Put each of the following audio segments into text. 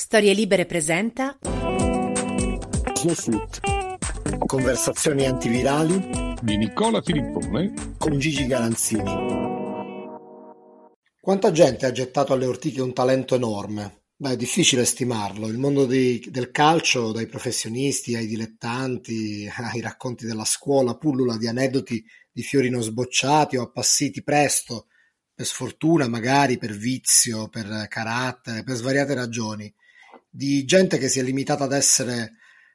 Storie Libere presenta. Conversazioni antivirali di Nicola Filippone con Gigi Galanzini. Quanta gente ha gettato alle ortiche un talento enorme? Beh, è difficile stimarlo. Il mondo di- del calcio, dai professionisti ai dilettanti, ai racconti della scuola, pullula di aneddoti di fiori non sbocciati o appassiti presto, per sfortuna magari, per vizio, per carattere, per svariate ragioni di gente che si è limitata ad essere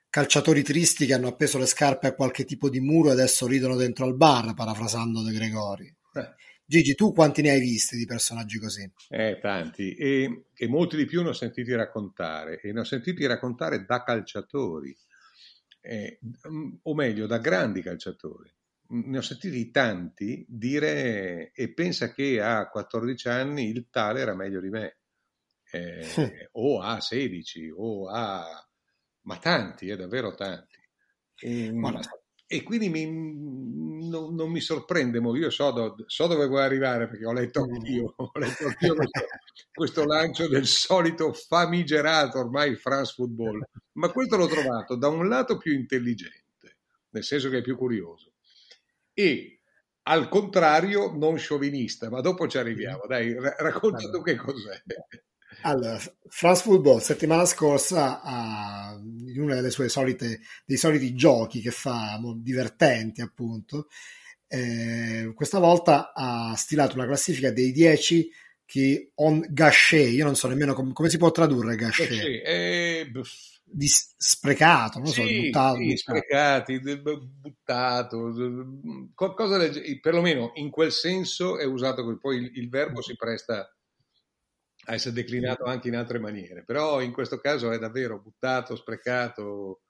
calciatori tristi che hanno appeso le scarpe a qualche tipo di muro e adesso ridono dentro al bar, parafrasando De Gregori. Eh. Gigi, tu quanti ne hai visti di personaggi così? Eh, tanti, e, e molti di più ne ho sentiti raccontare, e ne ho sentiti raccontare da calciatori, eh, mm, o meglio, da grandi calciatori. Mm, Ne ho sentiti tanti dire e pensa che a 14 anni il tale era meglio di me, eh, o a 16, o a... ma tanti, eh, davvero tanti. E, Guarda, e quindi mi- non, non mi sorprende, mo io so, do- so dove vuoi arrivare perché ho letto anch'io, ho letto anch'io questo, questo lancio del solito famigerato ormai France Football, ma questo l'ho trovato da un lato più intelligente, nel senso che è più curioso, e al contrario non sciovinista, ma dopo ci arriviamo, dai, ra- racconta tu che cos'è. Allora, France Football settimana scorsa ha, in una delle sue solite, dei soliti giochi che fa, divertenti appunto, eh, questa volta ha stilato una classifica dei 10 che on gâché, io non so nemmeno com- come si può tradurre gâché, Sì, eh, di sprecato, non so, Sì, buttato, sì, buttato. sprecati, buttato, qualcosa del perlomeno in quel senso è usato. Poi il, il verbo si presta a essere declinato anche in altre maniere, però in questo caso è davvero buttato, sprecato.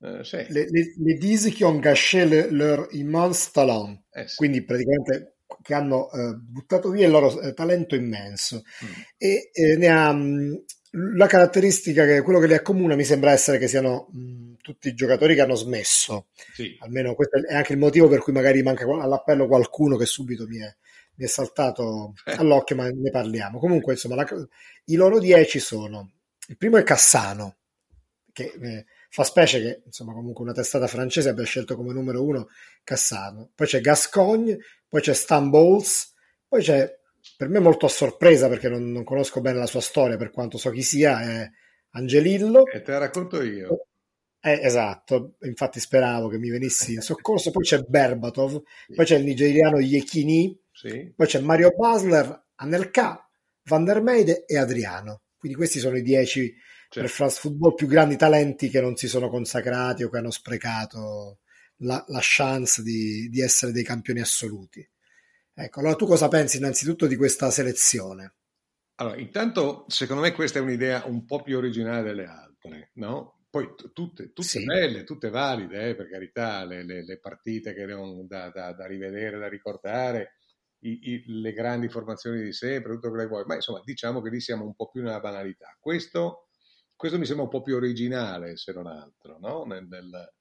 eh, sì, Les, les, les 10 qui ont gâché le- leur immense talent, eh sì. quindi praticamente che hanno eh, buttato via il loro eh, talento immenso. Mm. e eh, ne ha mh, la caratteristica che quello che li accomuna mi sembra essere che siano mh, tutti giocatori che hanno smesso Sì. almeno questo è anche il motivo per cui magari manca all'appello qualcuno che subito mi è, mi è saltato Eh. all'occhio ma ne parliamo comunque insomma la- i loro 10 sono il primo è Cassano che eh, fa specie che insomma comunque una testata francese abbia scelto come numero uno Cassano poi c'è Gascogne poi c'è Stan Bowles poi c'è per me molto a sorpresa perché non, non conosco bene la sua storia per quanto so chi sia è Angelillo E te la racconto io. Eh, esatto, infatti speravo che mi venissi in soccorso. Poi c'è Berbatov, poi c'è il nigeriano Yekini, Sì. poi c'è Mario Basler, Anelka, Van der Meide e Adriano. Quindi questi sono i dieci Cioè, per France Football più grandi talenti che non si sono consacrati o che hanno sprecato la, la chance di, di essere dei campioni assoluti. Ecco, allora tu cosa pensi innanzitutto di questa selezione? Allora, intanto, secondo me questa è un'idea un po' più originale delle altre, no? Poi t- tutte, tutte Sì. belle, tutte valide, eh, per carità, le, le- le partite che erano da, da- da rivedere, da ricordare, i- i- le grandi formazioni di sempre, tutto quello che vuoi, ma insomma diciamo che lì siamo un po' più nella banalità. Questo, questo mi sembra un po' più originale, se non altro, no? Nel, nel-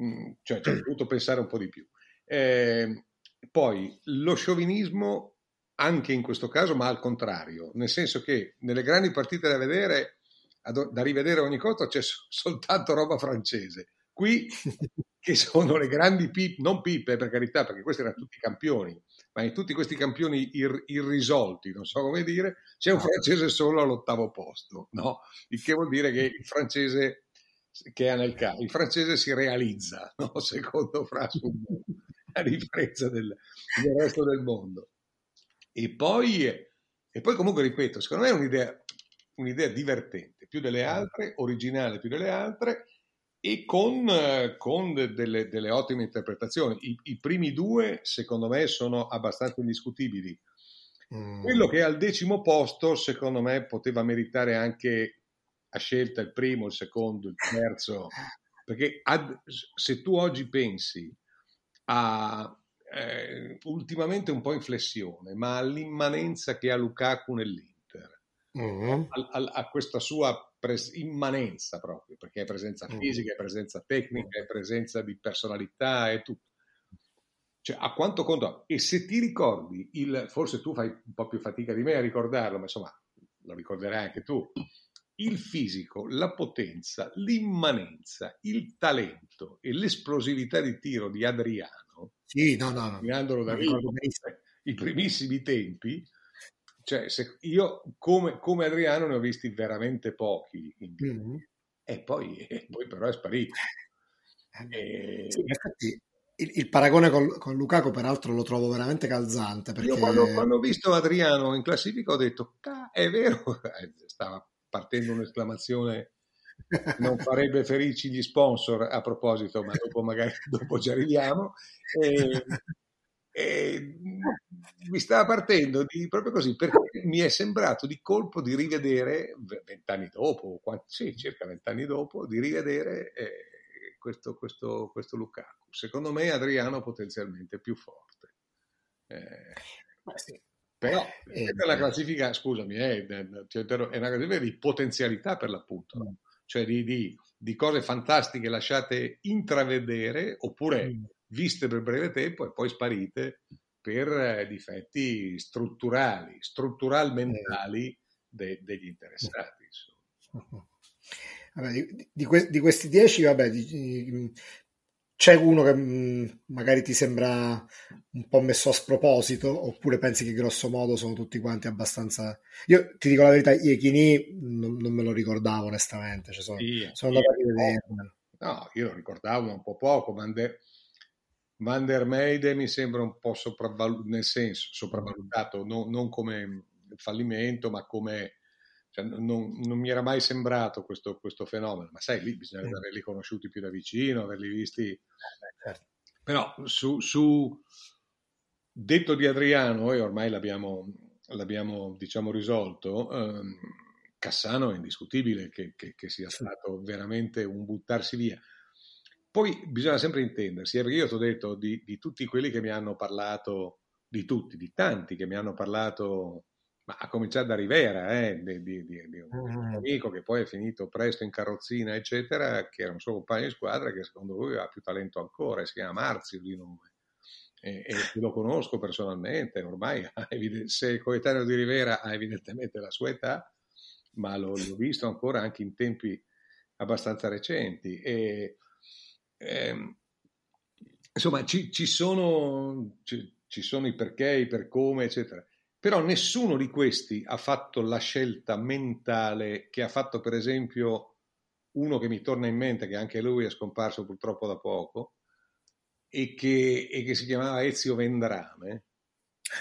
mm, cioè, ci ho dovuto pensare un po' di più. Eh, poi, lo sciovinismo anche in questo caso, ma al contrario, nel senso che nelle grandi partite da vedere, da rivedere ogni cosa, c'è soltanto roba francese. Qui, che sono le grandi pippe, non pippe per carità, perché questi erano tutti campioni, ma in tutti questi campioni ir- irrisolti, non so come dire, c'è un francese solo all'ottavo posto, no? Il che vuol dire che il francese che ha nel caso, il francese si realizza, no? secondo Football, a differenza del, del resto del mondo. E poi, e poi comunque ripeto, secondo me è un'idea, un'idea divertente, più delle altre, originale più delle altre, e con, eh, con de- delle, delle ottime interpretazioni. I, I primi due, secondo me, sono abbastanza indiscutibili. Mm. Quello che è al decimo posto, secondo me, poteva meritare anche a scelta il primo, il secondo, il terzo, perché ad- se tu oggi pensi a eh, ultimamente un po' in flessione, ma all'immanenza che ha Lukaku nell'Inter, Mm. al- al- a questa sua pres- immanenza proprio, perché è presenza Mm. fisica, è presenza tecnica, è presenza di personalità, è tutto. Cioè, a quanto conta? E se ti ricordi, il, forse tu fai un po' più fatica di me a ricordarlo, ma insomma, lo ricorderai anche tu, il fisico, la potenza, l'immanenza, il talento e l'esplosività di tiro di Adriano, sì, no, no, no. da i primissimi tempi, cioè, io come, come, Adriano ne ho visti veramente pochi mm-hmm. e, poi, e, poi, però è sparito. Eh, e... Sì, infatti il, il paragone con, con, Lukaku peraltro lo trovo veramente calzante. Perché... Io quando, quando, ho visto Adriano in classifica ho detto, è vero, eh, stava partendo un'esclamazione, non farebbe felici gli sponsor a proposito, ma dopo magari dopo ci arriviamo. E, e mi stava partendo di, proprio così perché mi è sembrato di colpo di rivedere vent'anni dopo, quanti, sì, circa vent'anni dopo, di rivedere eh, questo, questo, questo Lukaku secondo me Adriano potenzialmente più forte. Eh, sì. Però eh, è una classifica, scusami, è, una classifica di potenzialità per l'appunto, mm. cioè di, di, di, cose fantastiche lasciate intravedere oppure mm. Viste per breve tempo e poi sparite per eh, difetti strutturali, strutturalmentali de, degli interessati. Vabbè, di, di, di, questi dieci, vabbè, di, c'è uno che mh, mm, magari ti sembra un po' messo a sproposito, oppure pensi che grosso modo sono tutti quanti abbastanza. Io ti dico la verità, Iechini non, non me lo ricordavo onestamente, cioè sono, sì, sono andato a rivedermelo. No, io lo ricordavo un po' poco, Van der, Van der Meide mi sembra un po' sopravvalutato, nel senso sopravvalutato, no, non come fallimento, ma come cioè, non, non, mi era mai sembrato questo, questo, fenomeno, ma sai, lì bisogna mm. averli conosciuti più da vicino, averli visti. Eh, certo. Però su, su, detto di Adriano, e ormai l'abbiamo, l'abbiamo diciamo, risolto, ehm, Cassano è indiscutibile che, che, che, sia stato veramente un buttarsi via. Poi bisogna sempre intendersi, eh, perché io ti ho detto di, di tutti quelli che mi hanno parlato, di tutti, di tanti che mi hanno parlato ma a cominciare da Rivera, eh, di, di, di, un mm. amico che poi è finito presto in carrozzina, eccetera, che era un suo compagno di squadra che secondo lui ha più talento ancora, si chiama Marzio di nome. E, e lo conosco personalmente, ormai se è coetaneo di Rivera ha evidentemente la sua età, ma l'ho, l'ho visto ancora anche in tempi abbastanza recenti. E, ehm, insomma, ci, ci, sono, ci, ci sono i perché, i per come, eccetera. Però nessuno di questi ha fatto la scelta mentale che ha fatto, per esempio, uno che mi torna in mente, che anche lui è scomparso purtroppo da poco, e che, e che si chiamava Ezio Vendrame,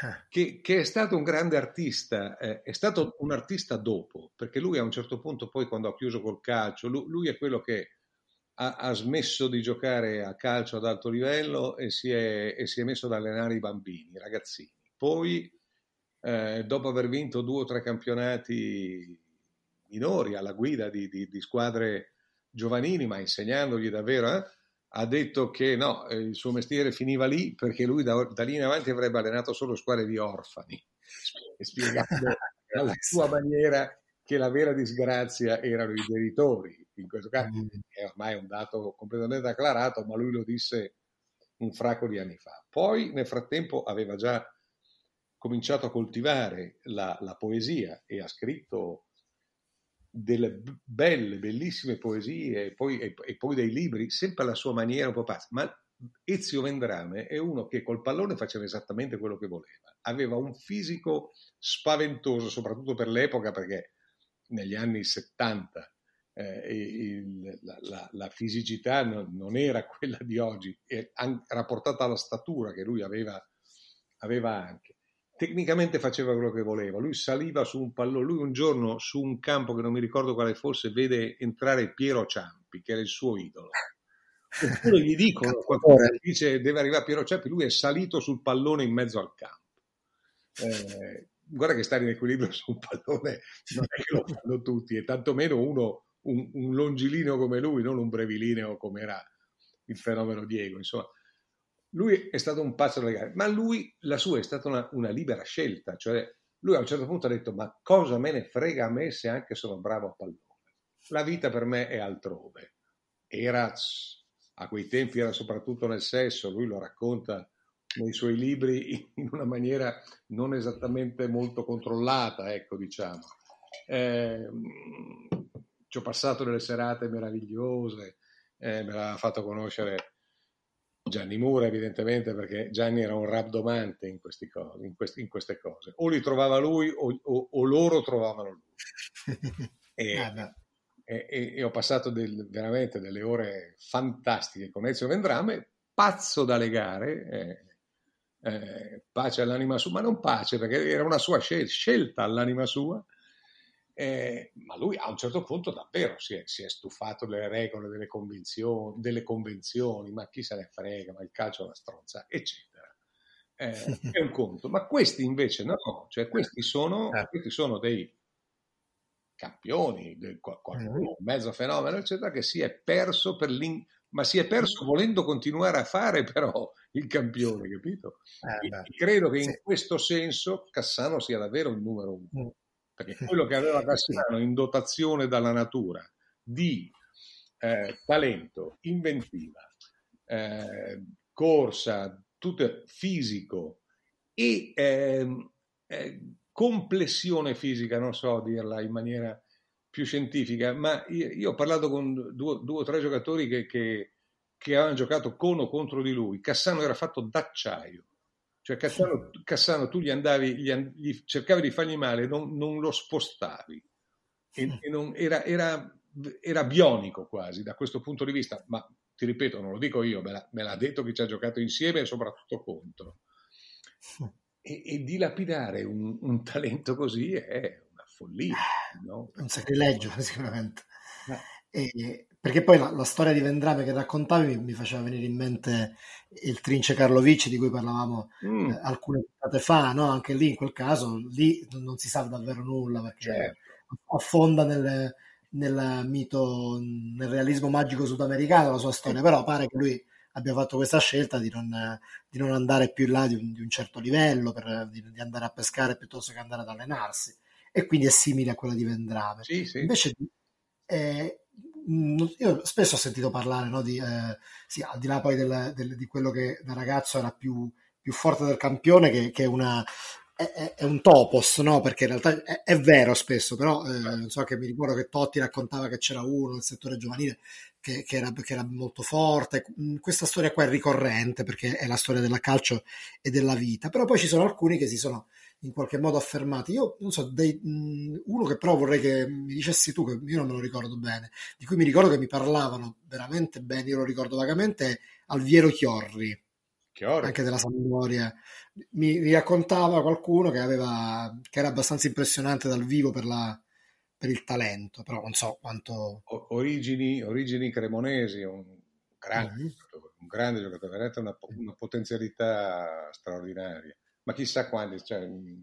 ah. che, che, è stato un grande artista, eh, è stato un artista dopo, perché lui a un certo punto, poi quando ha chiuso col calcio, lui, lui è quello che ha, ha, smesso di giocare a calcio ad alto livello e si è, e si è messo ad allenare i bambini, i ragazzini. Poi eh, dopo aver vinto due o tre campionati minori alla guida di, di, di squadre giovanili, ma insegnandogli davvero, eh, ha detto che no, eh, il suo mestiere finiva lì perché lui da, da, lì in avanti avrebbe allenato solo squadre di orfani, spiegando alla sua maniera che la vera disgrazia erano i genitori. In questo caso mm. è ormai un dato completamente acclarato, ma lui lo disse un fracco di anni fa. Poi nel frattempo aveva già cominciato a coltivare la, la poesia e ha scritto delle belle, bellissime poesie e poi, e, e poi, dei libri, sempre alla sua maniera un po' pazza. Ma Ezio Vendrame è uno che col pallone faceva esattamente quello che voleva. Aveva un fisico spaventoso, soprattutto per l'epoca, perché negli anni 70 eh, il, la, la, fisicità non, non, era quella di oggi, rapportata alla statura che lui aveva, aveva anche tecnicamente faceva quello che voleva. Lui saliva su un pallone. Lui un giorno su un campo che non mi ricordo quale fosse, vede entrare Piero Ciampi, che era il suo idolo. Oppure gli dicono, qualcuno dice deve arrivare Piero Ciampi, lui è salito sul pallone in mezzo al campo. Eh, guarda che stare in equilibrio su un pallone non è che lo fanno tutti, e tantomeno uno, un, un longilineo come lui, non un brevilineo come era il fenomeno Diego. Insomma, lui è stato un pazzo legale, ma lui, la sua è stata una, una, libera scelta, cioè lui a un certo punto ha detto ma cosa me ne frega a me se anche sono bravo a pallone? La vita per me è altrove. Era, a quei tempi era soprattutto nel sesso, lui lo racconta nei suoi libri in una maniera non esattamente molto controllata, ecco diciamo. Eh, ci ho passato delle serate meravigliose, eh, me l'ha fatto conoscere Gianni Mura evidentemente perché Gianni era un rabdomante in, cose, in, questi, in queste cose. O li trovava lui o, o, o loro trovavano lui. e, ah, e, e, e, ho passato del, veramente delle ore fantastiche con Ezio Vendrame, pazzo da legare, eh, eh, pace all'anima sua, ma non pace perché era una sua scel- scelta all'anima sua eh, ma lui a un certo punto davvero si è, si è stufato delle regole, delle convenzioni, delle convenzioni, ma chi se ne frega, ma il calcio è una stronza, eccetera. Eh, è un conto. Ma questi invece no, cioè questi sono, eh. questi sono dei campioni, del, qualcuno, mezzo fenomeno, eccetera, che si è perso per l'in... ma si è perso volendo continuare a fare però il campione, capito? Eh, credo che in questo senso Cassano sia davvero il numero uno. Perché quello che aveva Cassiano in dotazione dalla natura di eh, talento, inventiva, eh, corsa, tutto fisico e ehm, eh, complessione fisica, non so dirla in maniera più scientifica, ma io, io ho parlato con due, due, o tre giocatori che, che, che avevano giocato con o contro di lui. Cassano era fatto d'acciaio cioè Cassano, Cassano tu gli andavi, gli, gli, cercavi di fargli male, non, non lo spostavi. E, e non, era, era, era, bionico quasi da questo punto di vista, ma ti ripeto, non lo dico io, me, l'ha, me l'ha detto chi ci ha giocato insieme e soprattutto contro. E, e dilapidare un, un, talento così è una follia. No? Un sacrilegio sicuramente. E, perché poi la, la, storia di Vendrame che raccontavi mi, mi, faceva venire in mente il Trince Karlovic di cui parlavamo mm. eh, alcune puntate fa, no? anche lì in quel caso lì non si sa davvero nulla perché certo. affonda nel, nel, mito, nel realismo magico sudamericano la sua storia, però pare che lui abbia fatto questa scelta di non, di non andare più in là di un, di un certo livello, per, di, di, andare a pescare piuttosto che andare ad allenarsi e quindi è simile a quella di Vendrame. Sì, sì. Invece eh, io spesso ho sentito parlare no, di, eh, sì, al di là poi del, del, di quello che da ragazzo era più, più forte del campione, che, che è, una, è, è, un topos, no? perché in realtà è, è vero spesso, però eh, non so che mi ricordo che Totti raccontava che c'era uno nel settore giovanile che, che, era, che, era, molto forte. Mm, questa storia qua è ricorrente perché è la storia del calcio e della vita, però poi ci sono alcuni che si sono in qualche modo affermati. Io non so, dei, mh, uno che però vorrei che mi dicessi tu, che io non me lo ricordo bene, di cui mi ricordo che mi parlavano veramente bene, io lo ricordo vagamente, è Alviero Chiorri. Chiorri. Anche della Sampdoria. Mi, mi, raccontava qualcuno che, aveva, che era abbastanza impressionante dal vivo per, la, per il talento, però non so quanto... Origini, origini cremonesi, un grande, mm-hmm. un grande giocatore, veramente una, una potenzialità straordinaria ma chissà quando, cioè, mm,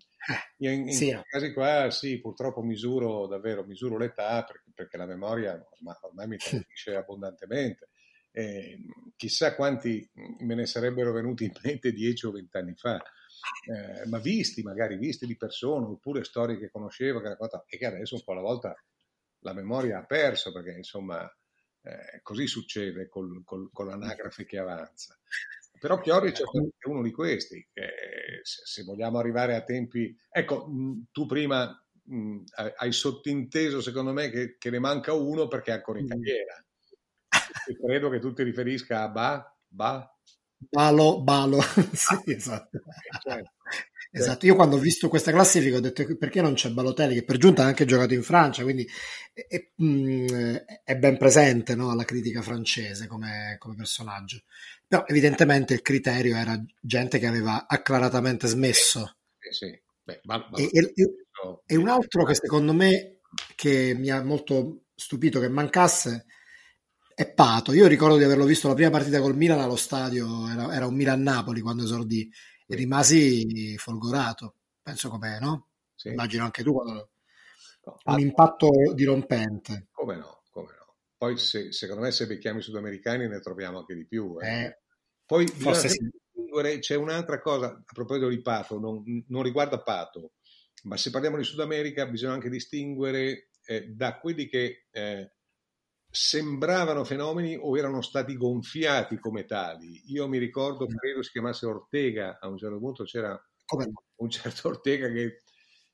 io in, in sì, questi casi qua sì, purtroppo misuro davvero, misuro l'età perché, perché la memoria ormai, ormai mi tradisce abbondantemente. Eh, chissà quanti me ne sarebbero venuti in mente dieci o vent'anni fa, eh, ma visti, magari visti di persona, oppure storie che conoscevo, che raccontavo, e che adesso un po' alla volta la memoria ha perso, perché insomma eh, così succede col, col, con l'anagrafe che avanza. Però Chiori è uno di questi, che se vogliamo arrivare a tempi... Ecco, tu prima hai sottinteso, secondo me, che, che, ne manca uno perché è ancora in carriera. E credo che tu ti riferisca a Ba, Ba. Balo, Balo, sì, esatto. Certo. Esatto, io quando ho visto questa classifica ho detto perché non c'è Balotelli che per giunta ha anche giocato in Francia, quindi è, è, ben presente no, alla critica francese come, come, personaggio. Però evidentemente il criterio era gente che aveva acclaratamente smesso. Eh, sì. Beh, Bal- e, e, e, un altro che secondo me che mi ha molto stupito che mancasse è Pato. Io ricordo di averlo visto la prima partita col Milan allo stadio, era, era un Milan-Napoli quando esordì e rimasi folgorato. Penso com'è, no? Sì. Immagino anche tu quando... No, un impatto dirompente. Come no, come no. Poi se, secondo me se becchiamo i sudamericani ne troviamo anche di più. Eh. Eh, Poi forse sì. c'è un'altra cosa a proposito di Pato, non, non, riguarda Pato, ma se parliamo di Sud America bisogna anche distinguere eh, da quelli che eh, sembravano fenomeni o erano stati gonfiati come tali. Io mi ricordo, mm. credo si chiamasse Ortega, a un certo punto c'era un certo Ortega che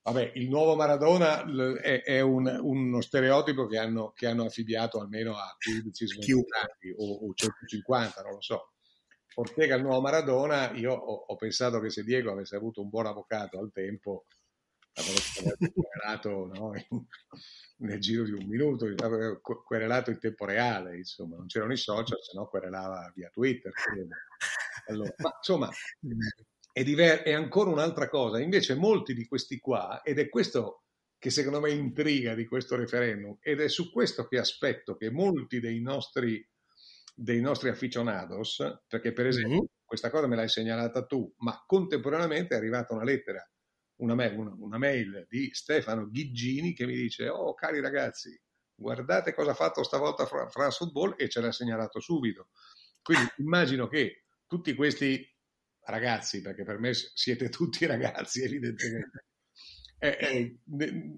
Vabbè, il nuovo Maradona è, è un, uno stereotipo che hanno, che hanno, affibbiato almeno a 15 anni o, o 150, non lo so. Ortega il nuovo Maradona, io ho, ho, pensato che se Diego avesse avuto un buon avvocato al tempo, querelato no? nel giro di un minuto, querelato in tempo reale, insomma, non c'erano i social, se no querelava via Twitter. Allora, ma insomma, è, diver- è ancora un'altra cosa. Invece molti di questi qua, ed è questo che secondo me intriga di questo referendum, ed è su questo che aspetto che molti dei nostri dei nostri aficionados, perché per esempio mm-hmm. questa cosa me l'hai segnalata tu, ma contemporaneamente è arrivata una lettera, una mail, una, una mail di Stefano Ghiggini che mi dice, oh cari ragazzi, guardate cosa ha fatto stavolta France Football e ce l'ha segnalato subito. Quindi immagino che tutti questi ragazzi, perché per me siete tutti ragazzi evidentemente, eh, eh,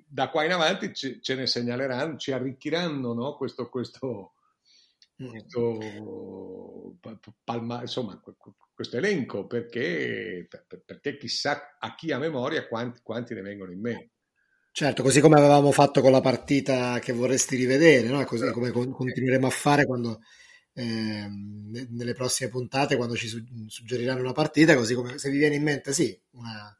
da qua in avanti ce, ce ne segnaleranno, ci arricchiranno no? questo, questo, questo, palma, insomma, questo elenco perché, perché, chissà a chi ha memoria quanti, quanti, ne vengono in mente. Certo, così come avevamo fatto con la partita che vorresti rivedere, no? così come continueremo a fare quando, eh, nelle prossime puntate, quando ci suggeriranno una partita, così come se vi viene in mente, sì, una,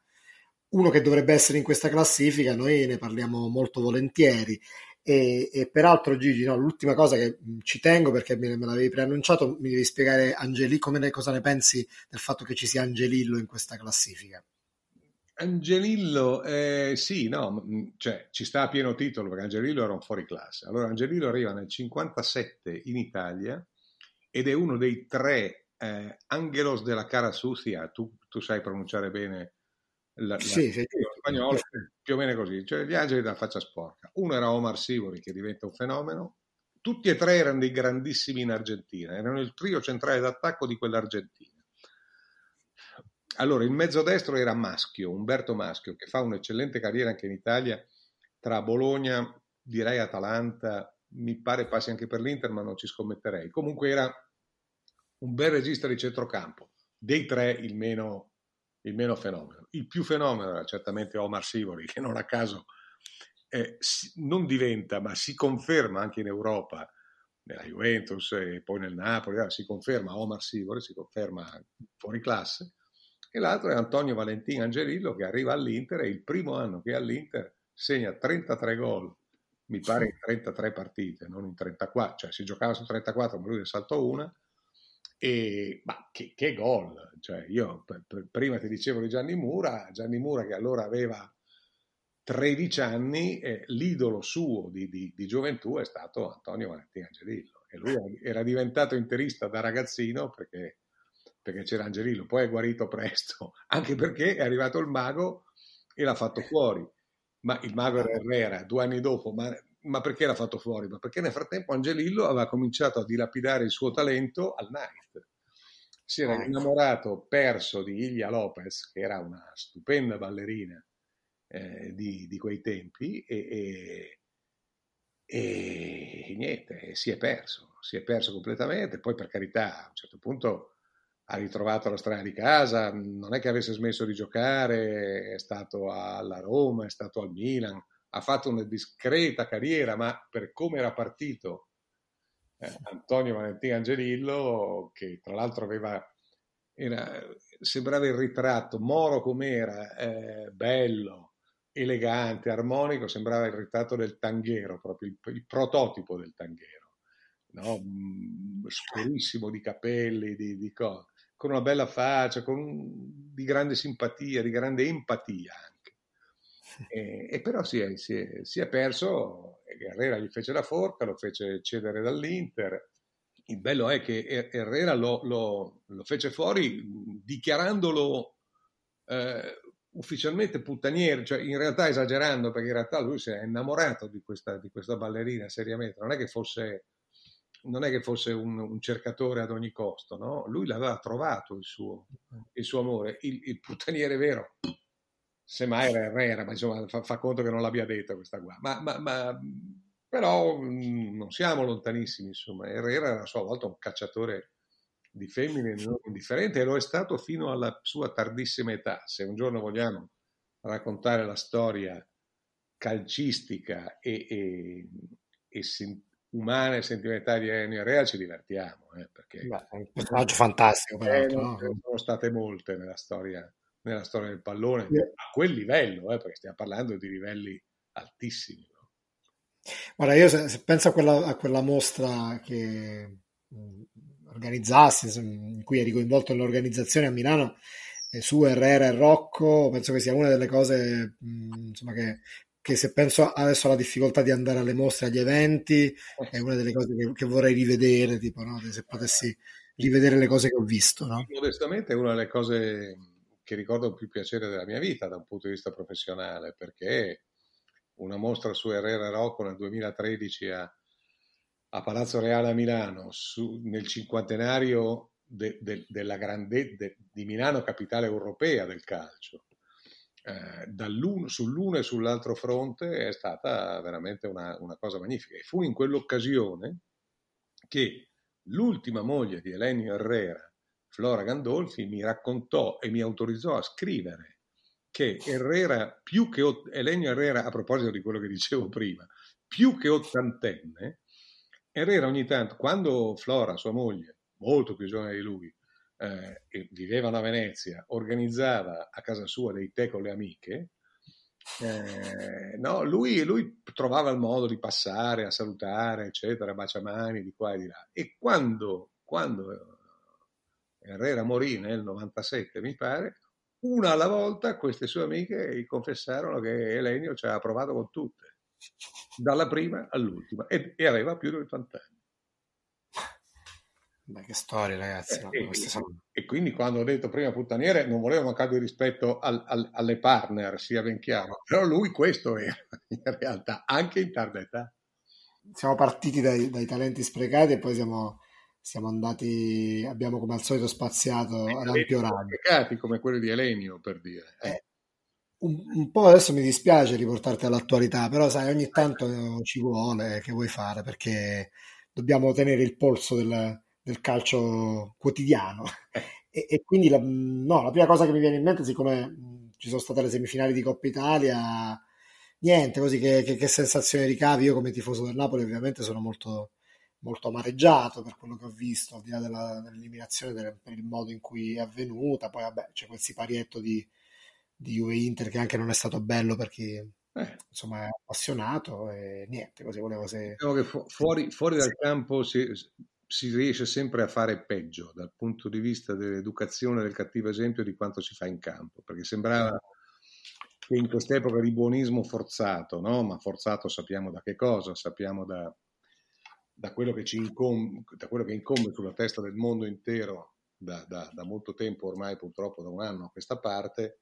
uno che dovrebbe essere in questa classifica, noi ne parliamo molto volentieri e, e, peraltro, Gigi, no, l'ultima cosa che ci tengo perché me, me l'avevi preannunciato, mi devi spiegare Angeli, come ne, cosa ne pensi del fatto che ci sia Angelillo in questa classifica? Angelillo, eh, sì, no, cioè ci sta a pieno titolo perché Angelillo era un fuori classe. Allora, Angelillo arriva nel 57 in Italia ed è uno dei tre eh, Angelos della cara sucia. Tu, tu sai pronunciare bene la, sì, la, sì, spagnolo, più o meno così, cioè gli angeli della faccia sporca. Uno era Omar Sivori che diventa un fenomeno, tutti e tre erano dei grandissimi in Argentina, erano il trio centrale d'attacco di quell'Argentina. Allora, il mezzo destro era Maschio, Umberto Maschio, che fa un'eccellente carriera anche in Italia, tra Bologna, direi Atalanta, mi pare passi anche per l'Inter, ma non ci scommetterei. Comunque era un bel regista di centrocampo, dei tre il meno, il meno fenomeno. Il più fenomeno era certamente Omar Sivori, che non a caso eh, non diventa, ma si conferma anche in Europa, nella Juventus e poi nel Napoli, eh, si conferma Omar Sivori, si conferma fuori classe, e l'altro è Antonio Valentin Angelillo che arriva all'Inter e il primo anno che è all'Inter segna 33 gol, mi pare in 33 partite, non in 34, cioè si giocava su 34, ma lui ne saltò una, e, ma che, che gol! Cioè, io per, per, prima ti dicevo di Gianni Mura, Gianni Mura che allora aveva 13 anni, eh, l'idolo suo di, di, di, gioventù è stato Antonio Valentino Angelillo e lui era diventato interista da ragazzino perché, perché c'era Angelillo, poi è guarito presto, anche perché è arrivato il mago e l'ha fatto fuori. Ma il mago era Herrera, due anni dopo, ma ma perché l'ha fatto fuori? Ma perché nel frattempo Angelillo aveva cominciato a dilapidare il suo talento al night. Si era ecco. innamorato, perso di Ilia Lopez, che era una stupenda ballerina eh, di, di, quei tempi, e, e, e, niente, si è perso, si è perso completamente. Poi, per carità, a un certo punto ha ritrovato la strada di casa, non è che avesse smesso di giocare, è stato alla Roma, è stato al Milan ha fatto una discreta carriera, ma per come era partito eh, Antonio Valentino Angelillo, che tra l'altro aveva, era, sembrava il ritratto, moro com'era, eh, bello, elegante, armonico, sembrava il ritratto del tanghero, proprio il, il prototipo del tanghero, no? Mm, scurissimo di capelli, di, di cose, con una bella faccia, con, di grande simpatia, di grande empatia e, e però si è, si, è, si è, perso, Herrera gli fece la forca, lo fece cedere dall'Inter. Il bello è che Herrera lo, lo, lo fece fuori dichiarandolo eh, ufficialmente puttaniere, cioè in realtà esagerando, perché in realtà lui si è innamorato di questa, di questa ballerina seriamente, non è che fosse, è che fosse un, un, cercatore ad ogni costo, no? lui l'aveva trovato il suo, il suo amore, il, il puttaniere vero semmai era Herrera, ma insomma fa, fa, conto che non l'abbia detto questa qua. Ma, ma, ma però mh, mm, non siamo lontanissimi, insomma. Herrera era a sua volta un cacciatore di femmine non indifferente e lo è stato fino alla sua tardissima età. Se un giorno vogliamo raccontare la storia calcistica e, e, e sen- umana e sentimentale di Ennio Herrera ci divertiamo. Eh, perché Beh, è un personaggio fantastico, eh, No? sono state molte nella storia, nella storia del pallone, Sì. a quel livello, eh, perché stiamo parlando di livelli altissimi. no? Guarda, io se, se penso a quella, a quella mostra che mh, organizzassi, in cui eri coinvolto nell'organizzazione a Milano, eh, su Herrera e Rocco, penso che sia una delle cose, mh, insomma, che, che se penso adesso alla difficoltà di andare alle mostre, agli eventi, è una delle cose che, che vorrei rivedere, tipo, no? Se potessi rivedere le cose che ho visto, no? Modestamente è una delle cose che ricordo più piacere della mia vita da un punto di vista professionale, perché una mostra su Herrera Rocco nel 2013 a, a Palazzo Reale a Milano, su, nel cinquantenario de, de, della grande, de, di Milano, capitale europea del calcio, eh, sull'uno e sull'altro fronte è stata veramente una, una cosa magnifica. E fu in quell'occasione che l'ultima moglie di Elenio Herrera, Flora Gandolfi, mi raccontò e mi autorizzò a scrivere che Herrera, più che Elenio Herrera, a proposito di quello che dicevo prima, più che ottantenne, Herrera ogni tanto, quando Flora, sua moglie, molto più giovane di lui, eh, vivevano a Venezia, organizzava a casa sua dei tè con le amiche, eh, no, lui, lui, trovava il modo di passare a salutare, eccetera, baciamani di qua e di là. E quando, quando Herrera morì nel 97, mi pare, una alla volta queste sue amiche gli confessarono che Elenio ci aveva provato con tutte, dalla prima all'ultima, e, e aveva più di 80 anni. Beh, che storie, ragazzi. No? E, sono... e, quindi quando ho detto prima puttaniere non volevo mancare di rispetto al, al, alle partner, sia ben chiaro, però lui questo era in realtà, anche in tarda età. Siamo partiti dai, dai talenti sprecati e poi siamo, siamo andati, abbiamo come al solito spaziato ad ampio raggio. Come quelli di Elenio, per dire. Eh. Eh, un, un, po' adesso mi dispiace riportarti all'attualità, però sai, ogni tanto ci vuole, che vuoi fare, perché dobbiamo tenere il polso del del calcio quotidiano. E, e, quindi la, no, la prima cosa che mi viene in mente, siccome ci sono state le semifinali di Coppa Italia, niente, così che, che, che sensazione ricavi. Io come tifoso del Napoli ovviamente sono molto, molto amareggiato per quello che ho visto, al di là della, dell'eliminazione, del, per il modo in cui è avvenuta. Poi vabbè, c'è quel siparietto di, di Juve Inter che anche non è stato bello per chi eh. insomma è appassionato e niente, così volevo se... Diciamo che fu- fuori, fuori dal campo si, si riesce sempre a fare peggio dal punto di vista dell'educazione del cattivo esempio di quanto si fa in campo, perché sembrava che in quest'epoca di buonismo forzato, no? ma forzato sappiamo da che cosa, sappiamo da, da, quello, che ci incombe, da quello che incombe sulla testa del mondo intero da, da, da, molto tempo, ormai purtroppo da un anno a questa parte,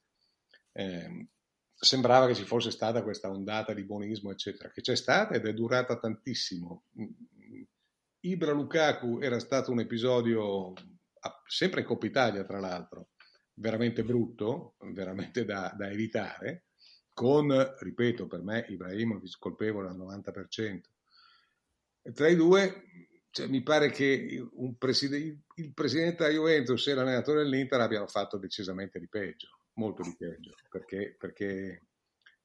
eh, sembrava che ci fosse stata questa ondata di buonismo, eccetera, che c'è stata ed è durata tantissimo Ibra Lukaku era stato un episodio, sempre in Coppa Italia tra l'altro, veramente brutto, veramente da, da evitare, con, ripeto, per me Ibrahimovic colpevole al 90%. Tra i due, cioè, mi pare che preside, il presidente della Juventus e l'allenatore dell'Inter abbiano fatto decisamente di peggio, molto di peggio, perché, perché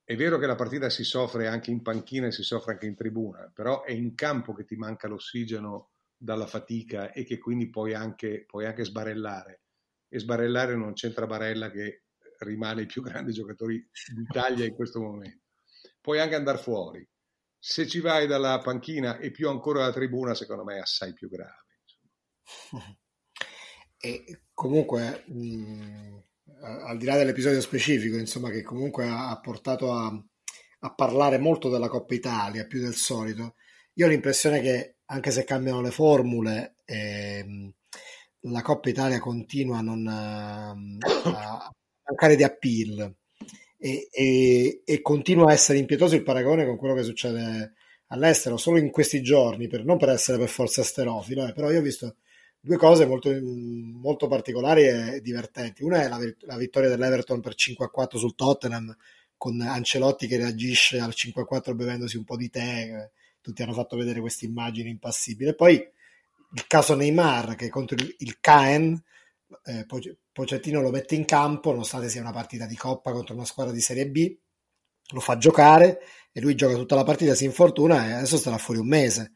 è vero che la partita si soffre anche in panchina e si soffre anche in tribuna, però è in campo che ti manca l'ossigeno dalla fatica e che quindi puoi anche, puoi anche sbarellare. E sbarellare non c'entra Barella che rimane i più grandi giocatori d'Italia in questo momento. Puoi anche andare fuori. Se ci vai dalla panchina e più ancora dalla tribuna, secondo me è assai più grave. E comunque, mh, al di là dell'episodio specifico, insomma, che comunque ha portato a, a, parlare molto della Coppa Italia, più del solito, io ho l'impressione che anche se cambiano le formule, ehm, la Coppa Italia continua a non a, a mancare di appeal e, e, e, continua a essere impietoso il paragone con quello che succede all'estero, solo in questi giorni, per, non per essere per forza esterofilo, eh, però io ho visto due cose molto, molto particolari e divertenti. Una è la, la vittoria dell'Everton per 5-4 sul Tottenham, con Ancelotti che reagisce al 5-4 bevendosi un po' di tè. Tutti hanno fatto vedere queste immagini impassibili. E poi il caso Neymar che contro il Caen eh, Pocettino lo mette in campo, nonostante sia una partita di coppa contro una squadra di Serie B, lo fa giocare e lui gioca tutta la partita, si infortuna e adesso starà fuori un mese.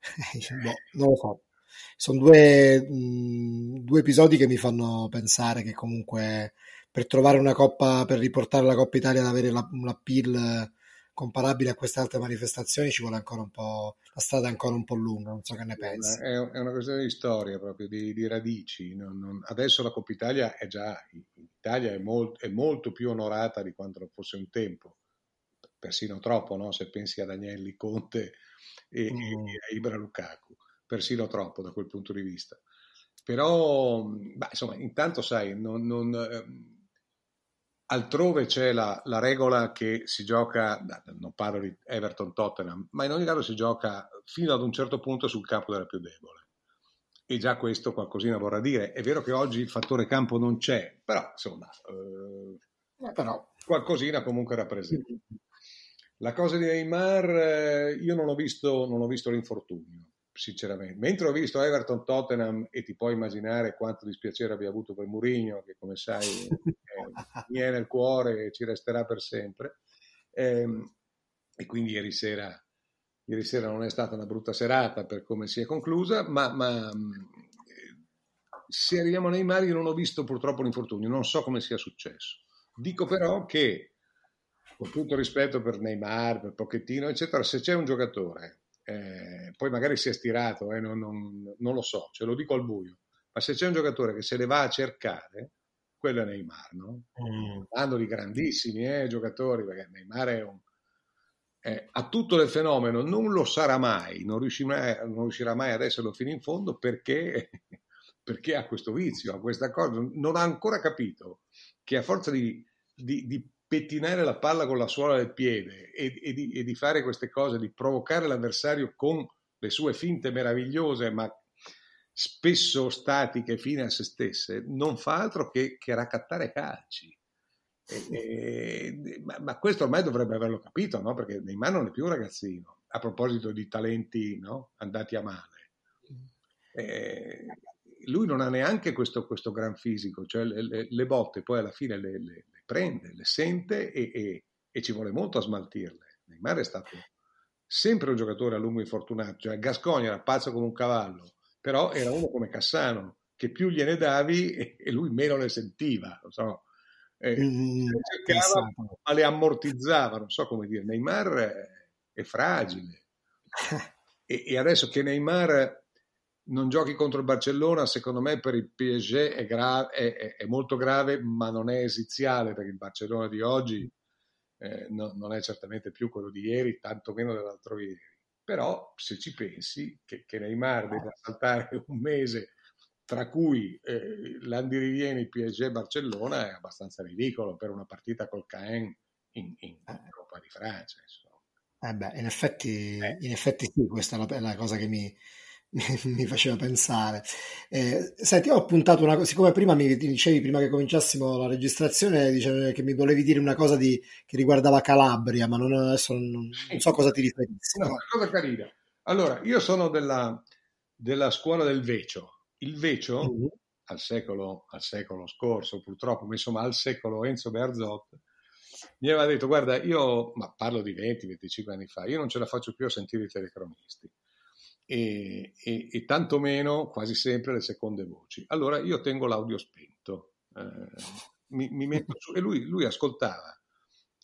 boh, non lo so. Sono due, mh, due episodi che mi fanno pensare che comunque per trovare una coppa, per riportare la Coppa Italia ad avere la, un appeal comparabile a queste altre manifestazioni ci vuole ancora un po', la strada è ancora un po' lunga, non so che ne pensi. È, è una questione di storia proprio, di, di radici. Non, non, adesso la Coppa Italia è già, in Italia è, molt, è, molto più onorata di quanto lo fosse un tempo, persino troppo, no? se pensi ad Agnelli, Conte e, mm. e a Ibra Lukaku, persino troppo da quel punto di vista. Però, beh, insomma, intanto sai, non, non ehm, Altrove c'è la, la, regola che si gioca, non parlo di Everton-Tottenham, ma in ogni caso si gioca fino ad un certo punto sul campo della più debole. E già questo qualcosina vorrà dire. È vero che oggi il fattore campo non c'è, però insomma, eh, però. qualcosina comunque rappresenta. La cosa di Neymar, eh, io non ho, visto, non ho visto l'infortunio sinceramente. Mentre ho visto Everton Tottenham e ti puoi immaginare quanto dispiacere abbia avuto per Mourinho, che come sai mi è nel cuore e ci resterà per sempre. E, ehm, e quindi ieri sera, ieri sera, non è stata una brutta serata per come si è conclusa, ma, ma se arriviamo nei mari io non ho visto purtroppo l'infortunio, non so come sia successo. Dico però che, con tutto rispetto per Neymar, per Pochettino, eccetera, se c'è un giocatore eh, poi magari si è stirato, eh, non, non, non, lo so, ce lo dico al buio, ma se c'è un giocatore che se le va a cercare, quello è Neymar, no? Mm. Parlando di grandissimi eh, giocatori, perché Neymar è un, eh, ha tutto il fenomeno, non lo sarà mai, non riuscirà, non riuscirà mai ad esserlo fino in fondo perché, perché, ha questo vizio, ha questa cosa, non ha ancora capito che a forza di, di, di pettinare la palla con la suola del piede e, e, di, e, di, fare queste cose, di provocare l'avversario con le sue finte meravigliose, ma spesso statiche fine a se stesse, non fa altro che, che raccattare calci. E, ma, ma, questo ormai dovrebbe averlo capito, no? perché Neymar non è più un ragazzino, a proposito di talenti no? andati a male. E, lui non ha neanche questo, questo gran fisico, cioè le, le, le, botte poi alla fine le, le prende, le sente e, e, e, ci vuole molto a smaltirle. Neymar è stato sempre un giocatore a lungo infortunato, cioè Gascogna era pazzo come un cavallo, però era uno come Cassano, che più gliene davi e, e lui meno le sentiva, non so. Eh, mm, cercava, ma le ammortizzava, non so come dire. Neymar è, è fragile. e, e adesso che Neymar non giochi contro il Barcellona, secondo me per il PSG è, gra- è, è, è molto grave, ma non è esiziale perché il Barcellona di oggi eh, no, non è certamente più quello di ieri, tantomeno dell'altro ieri. Però se ci pensi che, che Neymar deve saltare un mese tra cui eh, l'andirivieni PSG-Barcellona è abbastanza ridicolo per una partita col Caen in, in Coppa di Francia. Eh beh, in effetti, eh. in effetti sì, questa è la, è la cosa che mi, mi faceva pensare. Eh, senti, ho appuntato una cosa, siccome prima mi dicevi, prima che cominciassimo la registrazione, dicevi che mi volevi dire una cosa di, che riguardava Calabria, ma non, adesso non, non so cosa ti riferissi. No, una cosa carina. Allora, io sono della, della scuola del Vecio. Il Vecio, mm-hmm. al, secolo, al secolo scorso, purtroppo, ma insomma al secolo Enzo Berzot, mi aveva detto, guarda, io, ma parlo di 20-25 anni fa, io non ce la faccio più a sentire i telecronisti e, e, e tantomeno quasi sempre le seconde voci. Allora io tengo l'audio spento, eh, mi, mi, metto su e lui, lui, ascoltava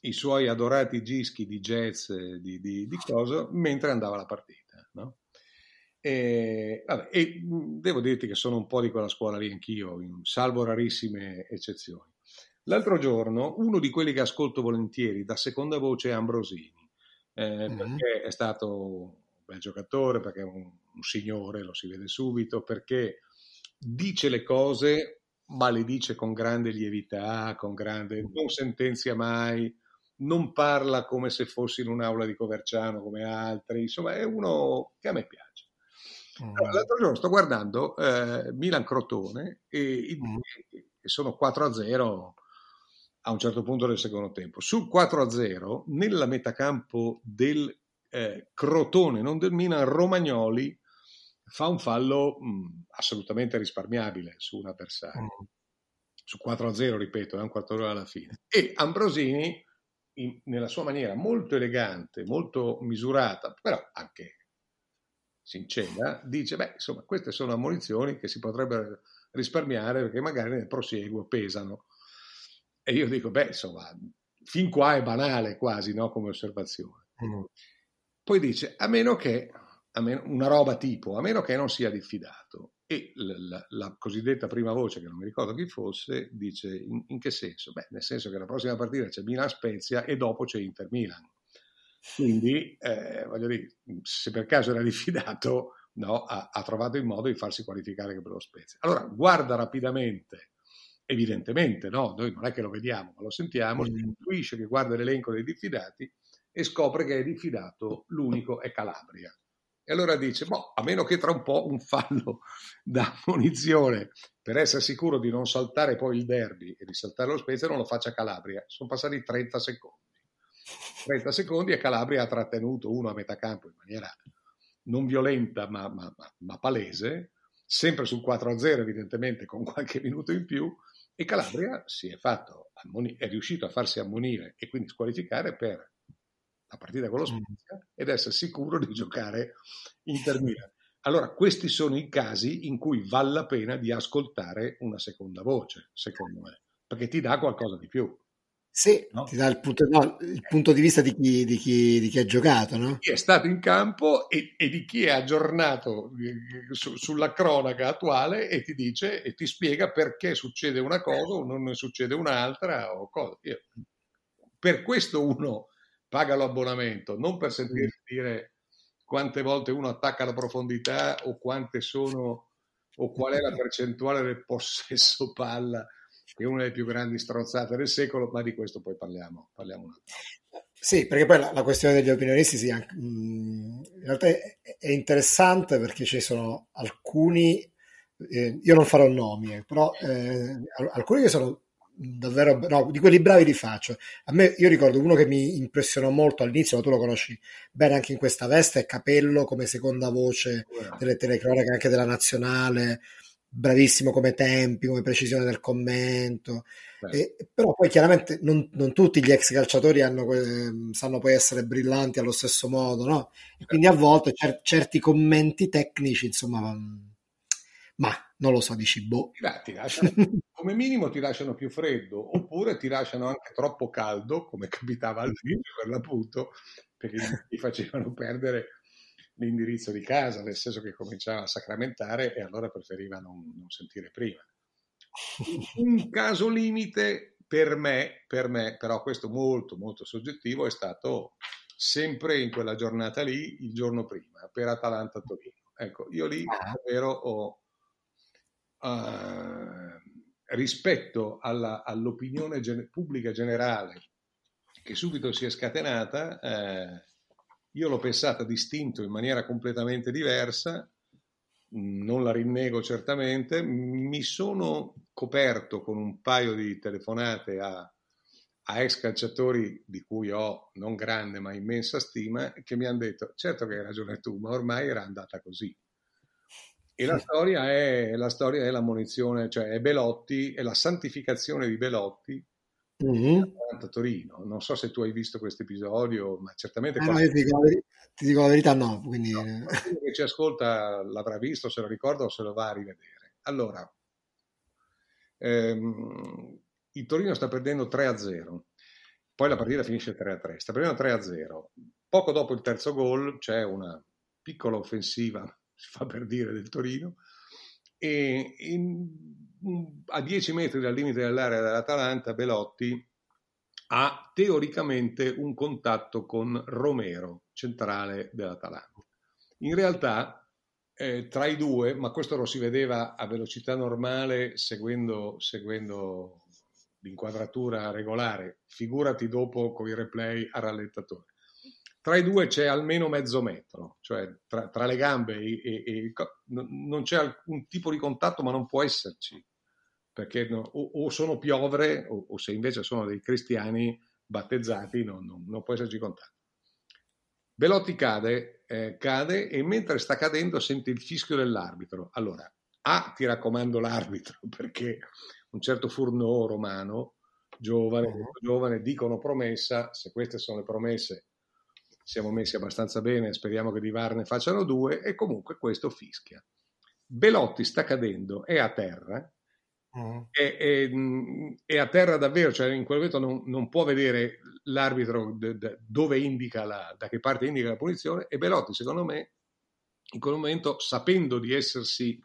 i suoi adorati dischi di jazz, di, di, di cosa, mentre andava la partita. No? E, vabbè, e, devo dirti che sono un po' di quella scuola lì anch'io, salvo rarissime eccezioni. L'altro giorno, uno di quelli che ascolto volentieri da seconda voce è Ambrosini, eh, mm-hmm. perché è stato bel giocatore, perché è un, un signore, lo si vede subito, perché dice le cose, ma le dice con grande lievità, con grande... non sentenzia mai, non parla come se fosse in un'aula di Coverciano come altri, insomma è uno che a me piace. Mm. Allora, l'altro giorno sto guardando eh, Milan Crotone e, mm. e sono 4-0 a un certo punto del secondo tempo. Sul 4-0, nella metacampo del eh, Crotone, non del Milan, Romagnoli fa un fallo mh, assolutamente risparmiabile su un avversario. Mm. Su 4-0, ripeto, è un quarto d'ora alla fine. E Ambrosini, in, nella sua maniera molto elegante, molto misurata, però anche sincera, dice, beh, insomma, queste sono ammonizioni che si potrebbero risparmiare perché magari nel prosieguo pesano. E io dico, beh, insomma, fin qua è banale quasi, no, come osservazione. Mm. Poi dice, a meno che, a meno, una roba tipo, a meno che non sia diffidato. E la, la, la, cosiddetta prima voce, che non mi ricordo chi fosse, dice, in, in che senso? Beh, nel senso che la prossima partita c'è Milan-Spezia e dopo c'è Inter-Milan. Quindi, eh, voglio dire, se per caso era diffidato, no, ha, ha, trovato il modo di farsi qualificare per lo Spezia. Allora, guarda rapidamente, evidentemente, no, noi non è che lo vediamo, ma lo sentiamo, mm. intuisce che guarda l'elenco dei diffidati e scopre che è diffidato l'unico è Calabria. E allora dice, boh, a meno che tra un po' un fallo da munizione per essere sicuro di non saltare poi il derby e di saltare lo Spezia non lo faccia Calabria. Sono passati 30 secondi. 30 secondi e Calabria ha trattenuto uno a metà campo in maniera non violenta ma, ma, ma, ma palese, sempre sul 4-0 evidentemente con qualche minuto in più, e Calabria si è, fatto, è riuscito a farsi ammonire e quindi squalificare per la partita con lo mm. Spezia ed essere sicuro di giocare Inter Milan. Allora, questi sono i casi in cui vale la pena di ascoltare una seconda voce, secondo me, perché ti dà qualcosa di più. Sì, no? ti dà il punto, no, il punto, di vista di chi, di chi, di chi ha giocato, no? Chi è stato in campo e, e di chi è aggiornato eh, su, sulla cronaca attuale e ti dice e ti spiega perché succede una cosa o non ne succede un'altra o cosa. Io, per questo uno paga l'abbonamento, non per sentirsi dire quante volte uno attacca la profondità o quante sono o qual è la percentuale del possesso palla che è una delle più grandi strozzate del secolo, ma di questo poi parliamo, parliamo un attimo. Sì, perché poi la, la questione degli opinionisti sì, anche, mh, mm, in realtà è, è, interessante perché ci sono alcuni, eh, io non farò nomi, eh, però eh, alcuni che sono davvero, no, di quelli bravi li faccio. A me, io ricordo uno che mi impressionò molto all'inizio, ma tu lo conosci bene anche in questa veste, è Capello come seconda voce delle telecronache anche della nazionale bravissimo come tempi, come precisione del commento. E, però poi chiaramente non, non, tutti gli ex calciatori hanno, sanno poi essere brillanti allo stesso modo, no? E quindi a volte cer- certi commenti tecnici, insomma, ma non lo so, dici boh. Ti lasciano, come minimo ti lasciano più freddo, oppure ti lasciano anche troppo caldo, come capitava all'inizio per l'appunto, perché ti facevano perdere l'indirizzo di casa, nel senso che cominciava a sacramentare e allora preferiva non, non sentire prima. Un caso limite per me, per me, però questo molto molto soggettivo, è stato sempre in quella giornata lì, il giorno prima, per Atalanta-Torino. Ecco, io lì ah. davvero ho, uh, rispetto alla, all'opinione gen- pubblica generale che subito si è scatenata, eh, io l'ho pensata distinto in maniera completamente diversa, non la rinnego certamente, mi sono coperto con un paio di telefonate a, a ex calciatori di cui ho non grande ma immensa stima, che mi hanno detto, certo che hai ragione tu, ma ormai era andata così. E la storia è, la storia è l'ammonizione, cioè è Belotti, è la santificazione di Belotti mm-hmm. a Torino. Non so se tu hai visto questo episodio, ma certamente... Eh, no, ti, dico ver- ti, dico la verità, no. Quindi... no chi ci ascolta l'avrà visto, se lo ricorda o se lo va a rivedere. Allora, ehm, il Torino sta perdendo 3-0, poi la partita finisce 3-3, sta perdendo 3-0. Poco dopo il terzo gol c'è una piccola offensiva, si fa per dire, del Torino, e in, a 10 metri dal limite dell'area dell'Atalanta, Belotti ha teoricamente un contatto con Romero, centrale dell'Atalanta. In realtà, eh, tra i due, ma questo lo si vedeva a velocità normale seguendo, seguendo l'inquadratura regolare, figurati dopo con i replay a rallentatore. Tra i due c'è almeno mezzo metro, cioè tra, tra le gambe e, e, e, non c'è alcun tipo di contatto, ma non può esserci perché no, o, o, sono piovre o, o, se invece sono dei cristiani battezzati non, non, non può esserci contatto. Belotti cade, eh, cade e mentre sta cadendo sente il fischio dell'arbitro. Allora, A, ti raccomando l'arbitro, perché un certo Furno romano, giovane, uh-huh. giovane, dicono promessa, se queste sono le promesse siamo messi abbastanza bene, speriamo che di VAR ne facciano due e comunque questo fischia. Belotti sta cadendo, è a terra, uh-huh. è, è, è, a terra davvero, cioè in quel momento non, non può vedere l'arbitro d- d- dove indica la, da che parte indica la punizione e Belotti secondo me in quel momento sapendo di essersi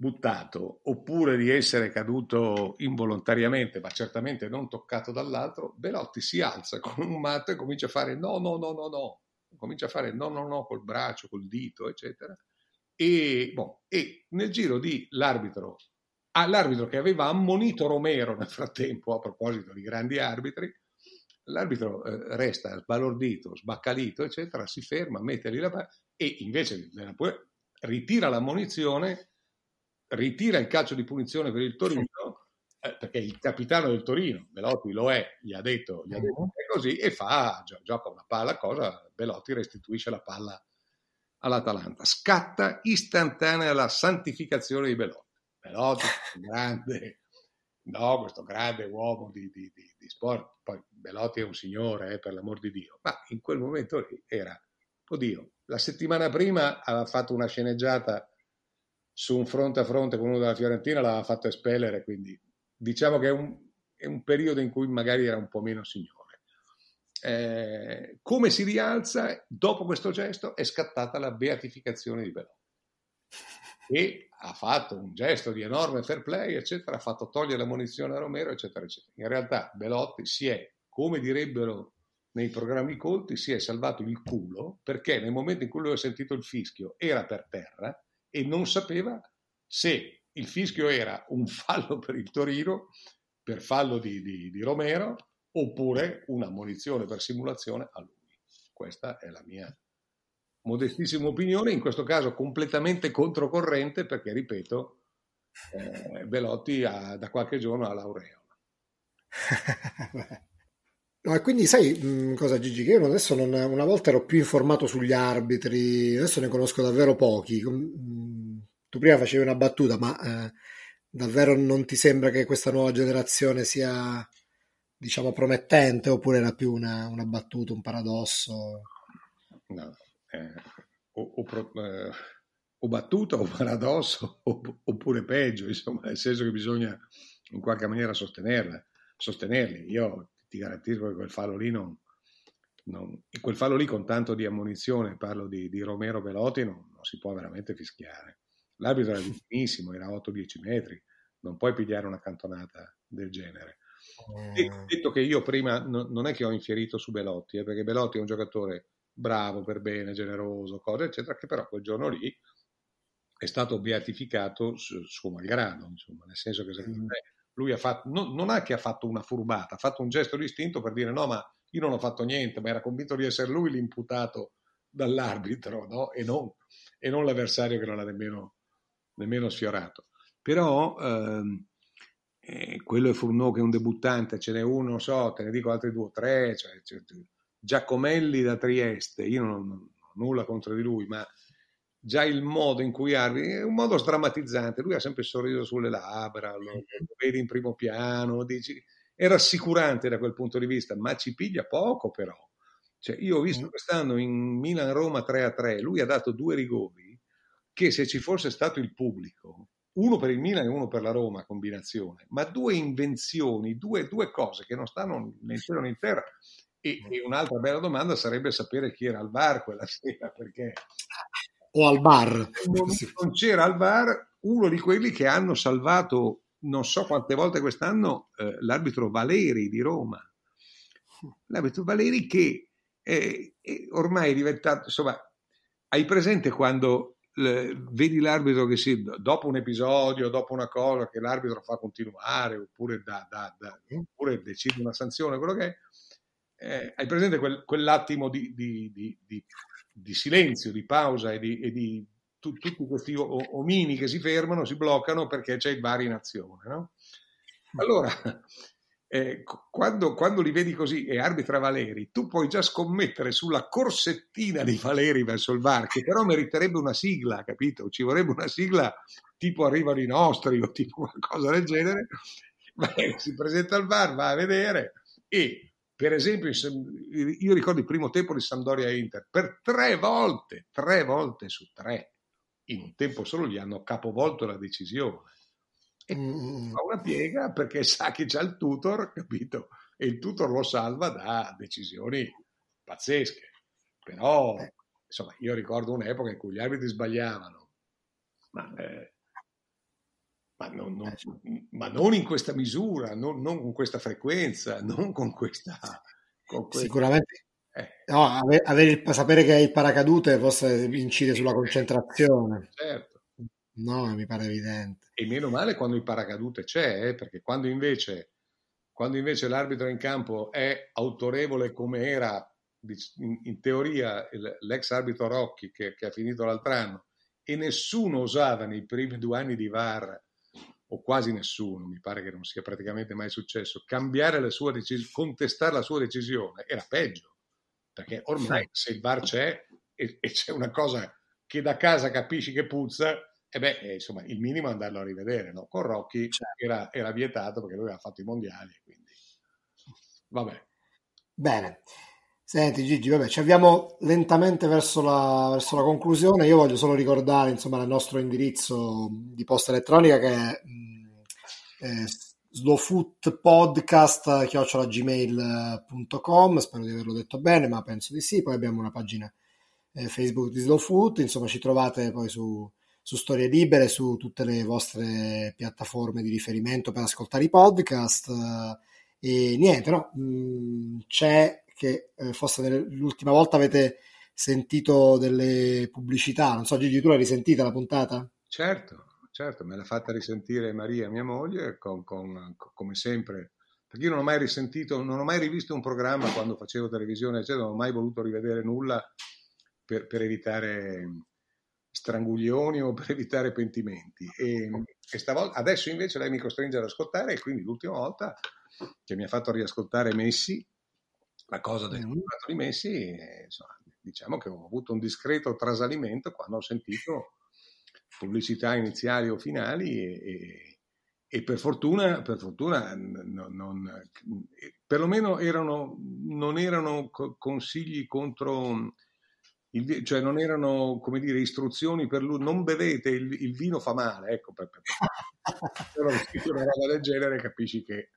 buttato oppure di essere caduto involontariamente, ma certamente non toccato dall'altro, Belotti si alza con un matto e comincia a fare no, no, no, no, no, comincia a fare no, no, no col braccio, col dito, eccetera. E, boh, e nel giro di l'arbitro, ah, l'arbitro che aveva ammonito Romero nel frattempo, a proposito di grandi arbitri, l'arbitro eh, resta sbalordito, sbaccalito, eccetera, si ferma, mette lì la palla e invece ritira la munizione ritira il calcio di punizione per il Torino, eh, perché il capitano del Torino, Belotti lo è, gli ha detto, gli ha detto è così, e fa, gioca una palla, cosa, Belotti restituisce la palla all'Atalanta. Scatta istantanea la santificazione di Belotti. Belotti, grande, no, questo grande uomo di, di, di, di, sport, poi Belotti è un signore, eh, per l'amor di Dio, ma in quel momento lì era, oddio, la settimana prima aveva fatto una sceneggiata su un fronte a fronte con uno della Fiorentina l'aveva fatto espellere, quindi diciamo che è un, è un periodo in cui magari era un po' meno signore. Eh, come si rialza dopo questo gesto è scattata la beatificazione di Belotti e ha fatto un gesto di enorme fair play, eccetera, ha fatto togliere la munizione a Romero, eccetera, eccetera. In realtà Belotti si è, come direbbero nei programmi colti, si è salvato il culo perché nel momento in cui lui ha sentito il fischio era per terra e non sapeva se il fischio era un fallo per il Torino, per fallo di, di, di Romero, oppure una munizione per simulazione a lui. Questa è la mia modestissima opinione, in questo caso completamente controcorrente perché, ripeto, eh, Belotti ha, da qualche giorno ha l'aureola. No, e quindi sai mh, cosa Gigi? Che io adesso non, una volta ero più informato sugli arbitri, adesso ne conosco davvero pochi. Tu prima facevi una battuta, ma eh, davvero non ti sembra che questa nuova generazione sia, diciamo, promettente oppure era più una, una battuta, un paradosso? No, eh, o, o, pro, eh, o, battuta o paradosso oppure peggio, insomma, nel senso che bisogna in qualche maniera sostenerla, sostenerli. Io ti garantisco che quel fallo lì non, non, quel fallo lì con tanto di ammonizione, parlo di, di Romero Velotti, non, non, si può veramente fischiare. L'arbitro era vicinissimo, era 8-10 metri, non puoi pigliare una cantonata del genere. Mm. Detto che io prima no, non è che ho infierito su Belotti, eh, perché Belotti è un giocatore bravo, per bene, generoso, cose eccetera, che però quel giorno lì è stato beatificato su, suo malgrado, insomma, nel senso che secondo mm. me lui ha fatto, non, non è che ha fatto una furbata, ha fatto un gesto distinto per dire no, ma io non ho fatto niente, ma era convinto di essere lui l'imputato dall'arbitro no? e, non, e, non, l'avversario che non ha nemmeno, nemmeno sfiorato. Però ehm, eh, quello è Furno che è un debuttante, ce n'è uno, so, te ne dico altri due o tre, cioè, cioè, Giacomelli da Trieste, io non, non ho nulla contro di lui, ma già il modo in cui arbitri è un modo sdrammatizzante. Lui ha sempre il sorriso sulle labbra, lo, lo vedi in primo piano, dici, è rassicurante da quel punto di vista, ma ci piglia poco però. Cioè, io ho visto quest'anno in Milan-Roma 3-3, lui ha dato due rigori che se ci fosse stato il pubblico, uno per il Milan e uno per la Roma, combinazione, ma due invenzioni, due, due cose che non stanno né in cielo né in terra. E, e, un'altra bella domanda sarebbe sapere chi era al bar quella sera, perché o al bar. Non, non c'era al bar uno di quelli che hanno salvato non so quante volte quest'anno eh, l'arbitro Valeri di Roma. L'arbitro Valeri che è, è ormai diventato, insomma, hai presente quando vedi l'arbitro che si, dopo un episodio, dopo una cosa che l'arbitro fa continuare oppure, da, da, da, oppure decide una sanzione, quello che è, eh, hai presente quel, quell'attimo di, di, di, di silenzio, di pausa e di, e tu, tutti questi omini che si fermano, si bloccano perché c'è il bar in azione. No? Allora, eh, quando, quando, li vedi così e arbitra Valeri, tu puoi già scommettere sulla corsettina di Valeri verso il VAR, che però meriterebbe una sigla, capito? Ci vorrebbe una sigla tipo arrivano i nostri o tipo qualcosa del genere. Valeri si presenta al VAR, va a vedere e per esempio io ricordo il primo tempo di Sampdoria Inter, per tre volte, tre volte su tre, in un tempo solo gli hanno capovolto la decisione mm. fa una piega perché sa che c'ha il tutor, capito? E il tutor lo salva da decisioni pazzesche. Però, eh. insomma, io ricordo un'epoca in cui gli arbitri sbagliavano, ma, eh, ma, non, non, eh, ma non, in questa misura, non, non, con questa frequenza, non con questa... Con questa... Sicuramente. Eh. No, avere, avere, sapere che è il paracadute forse incide sulla concentrazione. Certo. No, mi pare evidente. E meno male quando il paracadute c'è, eh, perché quando invece, quando invece l'arbitro in campo è autorevole come era in, in teoria l'ex arbitro Rocchi che, che, ha finito l'altro anno e nessuno osava nei primi due anni di VAR o quasi nessuno, mi pare che non sia praticamente mai successo, cambiare la sua decisione, contestare la sua decisione era peggio, perché ormai se il VAR c'è e, e c'è una cosa che da casa capisci che puzza, e beh, eh, insomma, il minimo è andarlo a rivedere, no? Con Rocchi certo. era, era, vietato perché lui aveva fatto i mondiali, quindi vabbè. Bene. Senti Gigi, vabbè, ci avviamo lentamente verso la, verso la conclusione. Io voglio solo ricordare, insomma, il nostro indirizzo di posta elettronica che è, è slowfoodpodcast.gmail.com spero di averlo detto bene, ma penso di sì. Poi abbiamo una pagina eh, Facebook di Slow Food, insomma ci trovate poi su, su Storie Libere, su tutte le vostre piattaforme di riferimento per ascoltare i podcast. E niente, no? Mm, c'è che eh, forse l'ultima volta avete sentito delle pubblicità. Non so, Gigi, tu l'hai risentita la puntata? Certo, certo, me l'ha fatta risentire Maria, mia moglie, con, con, come sempre. Perché io non ho mai risentito, non ho mai rivisto un programma quando facevo televisione, eccetera, non ho mai voluto rivedere nulla per, per evitare stranguglioni o per evitare pentimenti. E, e stavolta, adesso invece lei mi costringe ad ascoltare e quindi l'ultima volta che mi ha fatto riascoltare Messi, la cosa del contratto di Messi, insomma, diciamo che ho avuto un discreto trasalimento quando ho sentito pubblicità iniziali o finali e, e, e per fortuna, per fortuna non, non, perlomeno erano, non erano consigli contro il, cioè non erano come dire istruzioni per lui, non bevete, il, il vino fa male, ecco, per, per, per una roba del genere capisci che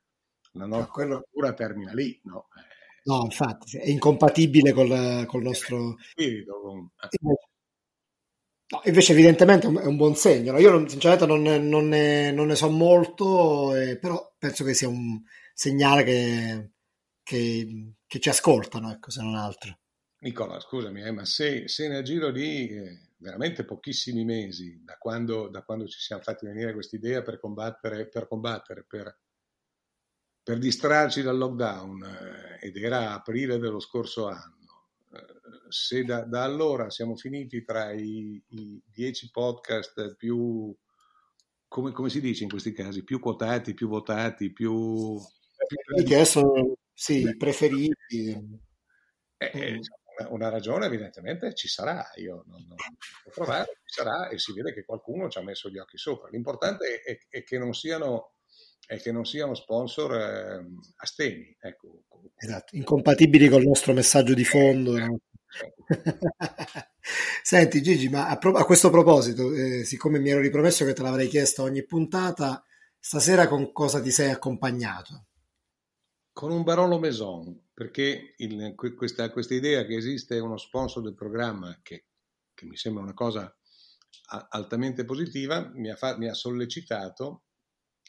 la nostra no, quello... termina lì, no? Eh, no, infatti, è incompatibile col, col nostro... Spirito, con... No, invece evidentemente è un buon segno. No? Io non, sinceramente non, non, ne, non, ne, so molto, eh, però penso che sia un segnale che, che, che ci ascoltano, ecco, se non altro. Nicola, scusami, eh, ma se, se, nel giro di eh, veramente pochissimi mesi, da quando, da quando, ci siamo fatti venire questa idea per combattere, per, combattere, per, per distrarci dal lockdown, eh, ed era aprile dello scorso anno, eh, se da, da, allora siamo finiti tra i, i dieci podcast più, come, come, si dice in questi casi, più quotati, più votati, più... più... Che adesso, sì, preferiti. Eh, eh, una ragione evidentemente ci sarà, io non, non posso provare, ci sarà e si vede che qualcuno ci ha messo gli occhi sopra. L'importante è, è che non siano, è che non siano sponsor eh, astemi. Ecco. Esatto, incompatibili col nostro messaggio di fondo. Eh, Senti Gigi, ma a, pro- a questo proposito, eh, siccome mi ero ripromesso che te l'avrei chiesto ogni puntata, stasera con cosa ti sei accompagnato? Con un Barolo Maison, perché il, questa, questa, idea che esiste uno sponsor del programma, che, che mi sembra una cosa altamente positiva, mi ha, fa, mi ha sollecitato,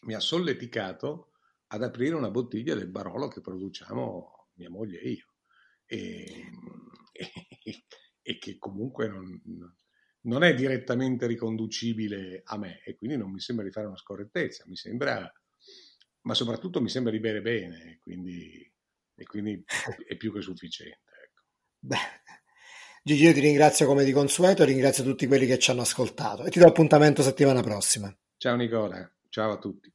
mi ha solleticato ad aprire una bottiglia del Barolo che produciamo mia moglie e io. E, e, e che comunque non, non, è direttamente riconducibile a me e quindi non mi sembra di fare una scorrettezza, mi sembra ma soprattutto mi sembra di bere bene, quindi, e quindi è più che sufficiente. Ecco. Beh, Gigi, io ti ringrazio come di consueto, ringrazio tutti quelli che ci hanno ascoltato e ti do appuntamento settimana prossima. Ciao Nicola, ciao a tutti.